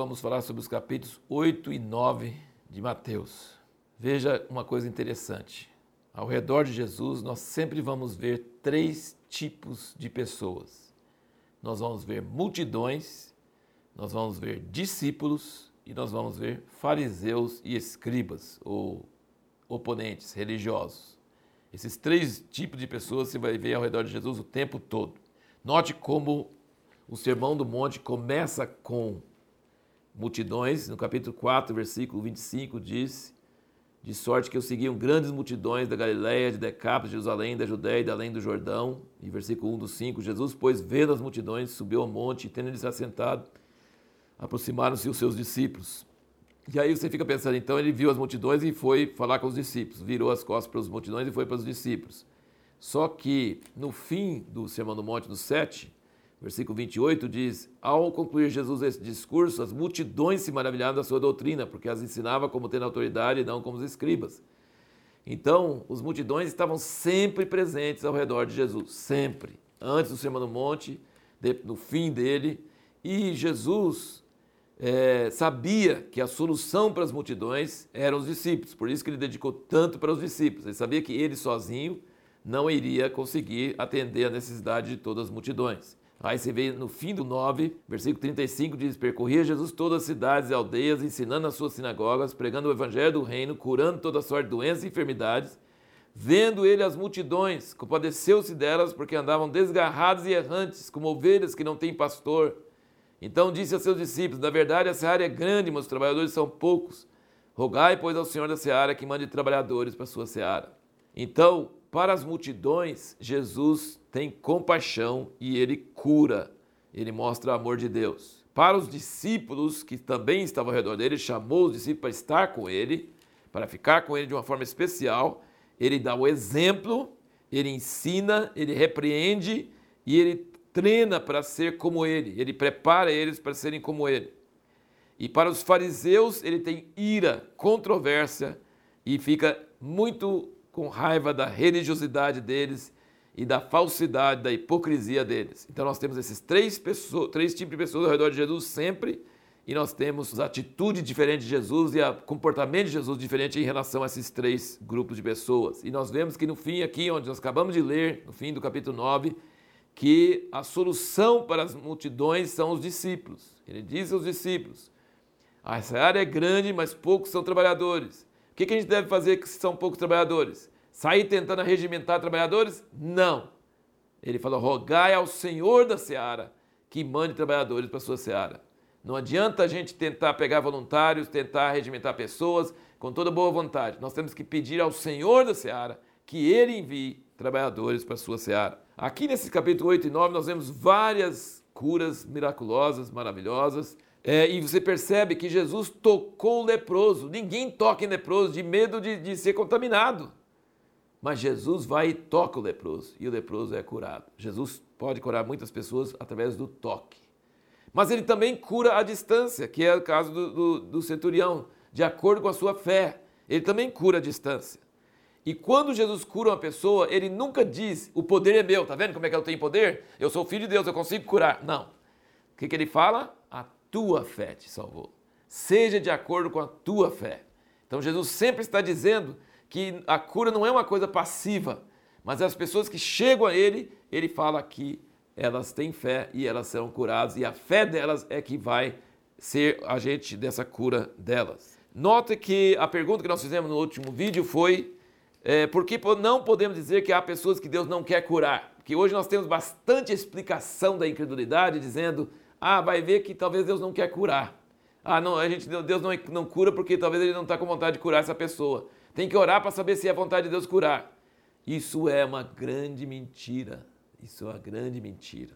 vamos falar sobre os capítulos 8 e 9 de Mateus. Veja uma coisa interessante. Ao redor de Jesus, nós sempre vamos ver três tipos de pessoas. Nós vamos ver multidões, nós vamos ver discípulos e nós vamos ver fariseus e escribas, ou oponentes religiosos. Esses três tipos de pessoas você vai ver ao redor de Jesus o tempo todo. Note como o Sermão do Monte começa com multidões, no capítulo 4, versículo 25, diz: De sorte que eu seguiam grandes multidões da Galiléia, de Decápolis, de Jerusalém, da Judéia e da além do Jordão. E versículo 1 do 5: Jesus, pois, vendo as multidões, subiu ao monte, e tendo ele se assentado, aproximaram-se os seus discípulos. E aí você fica pensando, então ele viu as multidões e foi falar com os discípulos, virou as costas para as multidões e foi para os discípulos. Só que no fim do Sermão do Monte, no 7, Versículo 28 diz: Ao concluir Jesus esse discurso, as multidões se maravilharam da sua doutrina, porque as ensinava como tendo autoridade e não como os escribas. Então, os multidões estavam sempre presentes ao redor de Jesus, sempre. Antes do Sermão do Monte, no fim dele. E Jesus é, sabia que a solução para as multidões eram os discípulos, por isso que ele dedicou tanto para os discípulos. Ele sabia que ele sozinho não iria conseguir atender a necessidade de todas as multidões. Aí você vê no fim do 9, versículo 35, diz: Percorria Jesus todas as cidades e aldeias, ensinando nas suas sinagogas, pregando o evangelho do reino, curando toda sorte de doenças e enfermidades. Vendo ele as multidões, compadeceu-se delas, porque andavam desgarrados e errantes, como ovelhas que não têm pastor. Então disse a seus discípulos: Na verdade, essa área é grande, mas os trabalhadores são poucos. Rogai, pois, ao Senhor da seara que mande trabalhadores para a sua seara. Então, para as multidões, Jesus tem compaixão e ele cura, ele mostra o amor de Deus. Para os discípulos que também estavam ao redor dele, chamou os discípulos para estar com ele, para ficar com ele de uma forma especial. Ele dá o exemplo, ele ensina, ele repreende e ele treina para ser como ele, ele prepara eles para serem como ele. E para os fariseus, ele tem ira, controvérsia e fica muito com raiva da religiosidade deles e da falsidade, da hipocrisia deles. Então nós temos esses três, pessoas, três tipos de pessoas ao redor de Jesus sempre, e nós temos atitude diferente de Jesus e o comportamento de Jesus diferente em relação a esses três grupos de pessoas. E nós vemos que no fim aqui, onde nós acabamos de ler, no fim do capítulo 9, que a solução para as multidões são os discípulos. Ele diz aos discípulos: essa área é grande, mas poucos são trabalhadores que, que a gente deve fazer se são poucos trabalhadores? Sair tentando regimentar trabalhadores? Não. Ele falou: rogai ao Senhor da seara que mande trabalhadores para a sua seara. Não adianta a gente tentar pegar voluntários, tentar regimentar pessoas com toda boa vontade. Nós temos que pedir ao Senhor da seara que ele envie trabalhadores para a sua seara. Aqui nesse capítulo 8 e 9 nós vemos várias curas miraculosas, maravilhosas. É, e você percebe que Jesus tocou o leproso. Ninguém toca em leproso de medo de, de ser contaminado. Mas Jesus vai e toca o leproso e o leproso é curado. Jesus pode curar muitas pessoas através do toque. Mas ele também cura à distância, que é o caso do, do, do centurião, de acordo com a sua fé. Ele também cura à distância. E quando Jesus cura uma pessoa, ele nunca diz: o poder é meu, tá vendo como é que eu tenho poder? Eu sou filho de Deus, eu consigo curar. Não. O que, que ele fala? A tua fé te salvou. Seja de acordo com a tua fé. Então Jesus sempre está dizendo que a cura não é uma coisa passiva, mas as pessoas que chegam a Ele, Ele fala que elas têm fé e elas serão curadas, e a fé delas é que vai ser agente dessa cura delas. Note que a pergunta que nós fizemos no último vídeo foi é, por que não podemos dizer que há pessoas que Deus não quer curar? Porque hoje nós temos bastante explicação da incredulidade, dizendo ah, vai ver que talvez Deus não quer curar. Ah, não, a gente, Deus não, não cura porque talvez ele não está com vontade de curar essa pessoa. Tem que orar para saber se é vontade de Deus curar. Isso é uma grande mentira. Isso é uma grande mentira.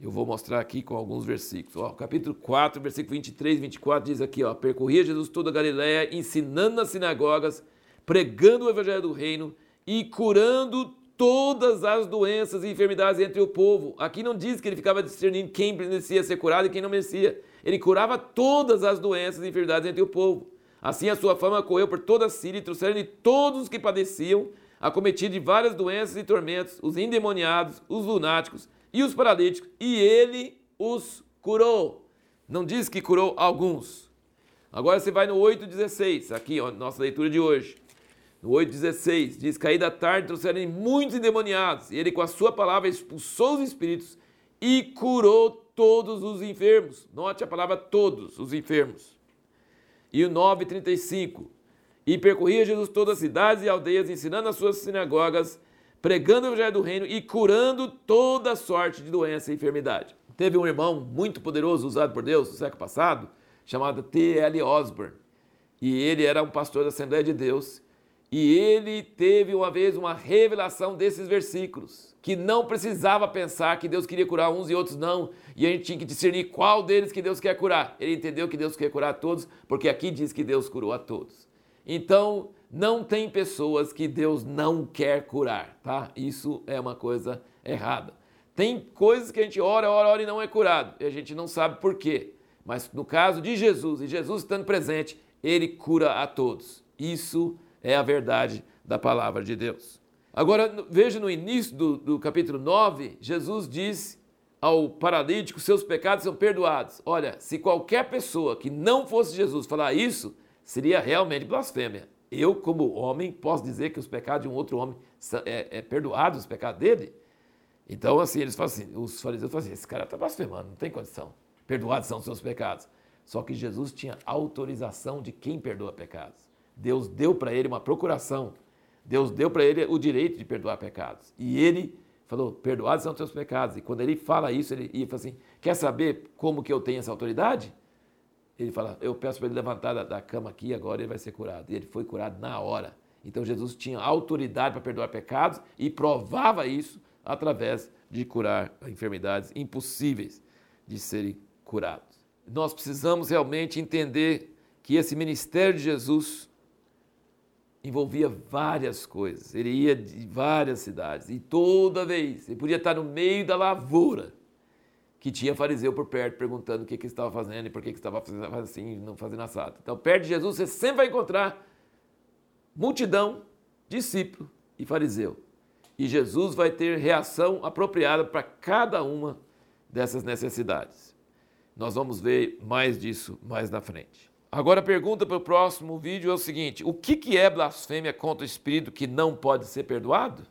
Eu vou mostrar aqui com alguns versículos. Ó, capítulo 4, versículo 23 e 24 diz aqui, ó, percorria Jesus toda a Galiléia, ensinando nas sinagogas, pregando o evangelho do reino e curando todas as doenças e enfermidades entre o povo. Aqui não diz que ele ficava discernindo quem merecia ser curado e quem não merecia. Ele curava todas as doenças e enfermidades entre o povo. Assim a sua fama correu por toda a Síria e trouxeram-lhe todos os que padeciam, acometidos de várias doenças e tormentos, os endemoniados, os lunáticos e os paralíticos, e ele os curou. Não diz que curou alguns. Agora você vai no 8,16, aqui, ó, nossa leitura de hoje. No 8,16, diz: Caí da tarde trouxeram muitos endemoniados, e ele com a sua palavra expulsou os espíritos e curou todos os enfermos. Note a palavra todos os enfermos. E o 9,35, e percorria Jesus todas as cidades e aldeias, ensinando as suas sinagogas, pregando o evangelho do reino e curando toda sorte de doença e enfermidade. Teve um irmão muito poderoso usado por Deus no século passado, chamado T.L. Osborne. E ele era um pastor da Assembleia de Deus. E ele teve uma vez uma revelação desses versículos, que não precisava pensar que Deus queria curar uns e outros não, e a gente tinha que discernir qual deles que Deus quer curar. Ele entendeu que Deus quer curar a todos, porque aqui diz que Deus curou a todos. Então, não tem pessoas que Deus não quer curar, tá? Isso é uma coisa errada. Tem coisas que a gente ora, ora, ora e não é curado, e a gente não sabe por quê. Mas no caso de Jesus, e Jesus estando presente, ele cura a todos. Isso é a verdade da palavra de Deus. Agora, veja no início do, do capítulo 9, Jesus diz ao paralítico: seus pecados são perdoados. Olha, se qualquer pessoa que não fosse Jesus falar isso, seria realmente blasfêmia. Eu, como homem, posso dizer que os pecados de um outro homem é, é perdoados, os pecados dele? Então, assim, eles falam assim, os fariseus falam assim, esse cara está blasfemando, não tem condição. Perdoados são os seus pecados. Só que Jesus tinha autorização de quem perdoa pecados. Deus deu para ele uma procuração. Deus deu para ele o direito de perdoar pecados. E ele falou, perdoados são os teus pecados. E quando ele fala isso, ele, ele fala assim, quer saber como que eu tenho essa autoridade? Ele fala, eu peço para ele levantar da, da cama aqui agora ele vai ser curado. E ele foi curado na hora. Então Jesus tinha autoridade para perdoar pecados e provava isso através de curar enfermidades impossíveis de serem curados. Nós precisamos realmente entender que esse ministério de Jesus envolvia várias coisas. Ele ia de várias cidades e toda vez ele podia estar no meio da lavoura que tinha fariseu por perto perguntando o que, que estava fazendo e por que, que estava fazendo assim, não fazendo assado. Então, perto de Jesus, você sempre vai encontrar multidão, discípulo e fariseu. E Jesus vai ter reação apropriada para cada uma dessas necessidades. Nós vamos ver mais disso mais na frente. Agora a pergunta para o próximo vídeo é o seguinte: o que, que é blasfêmia contra o Espírito que não pode ser perdoado?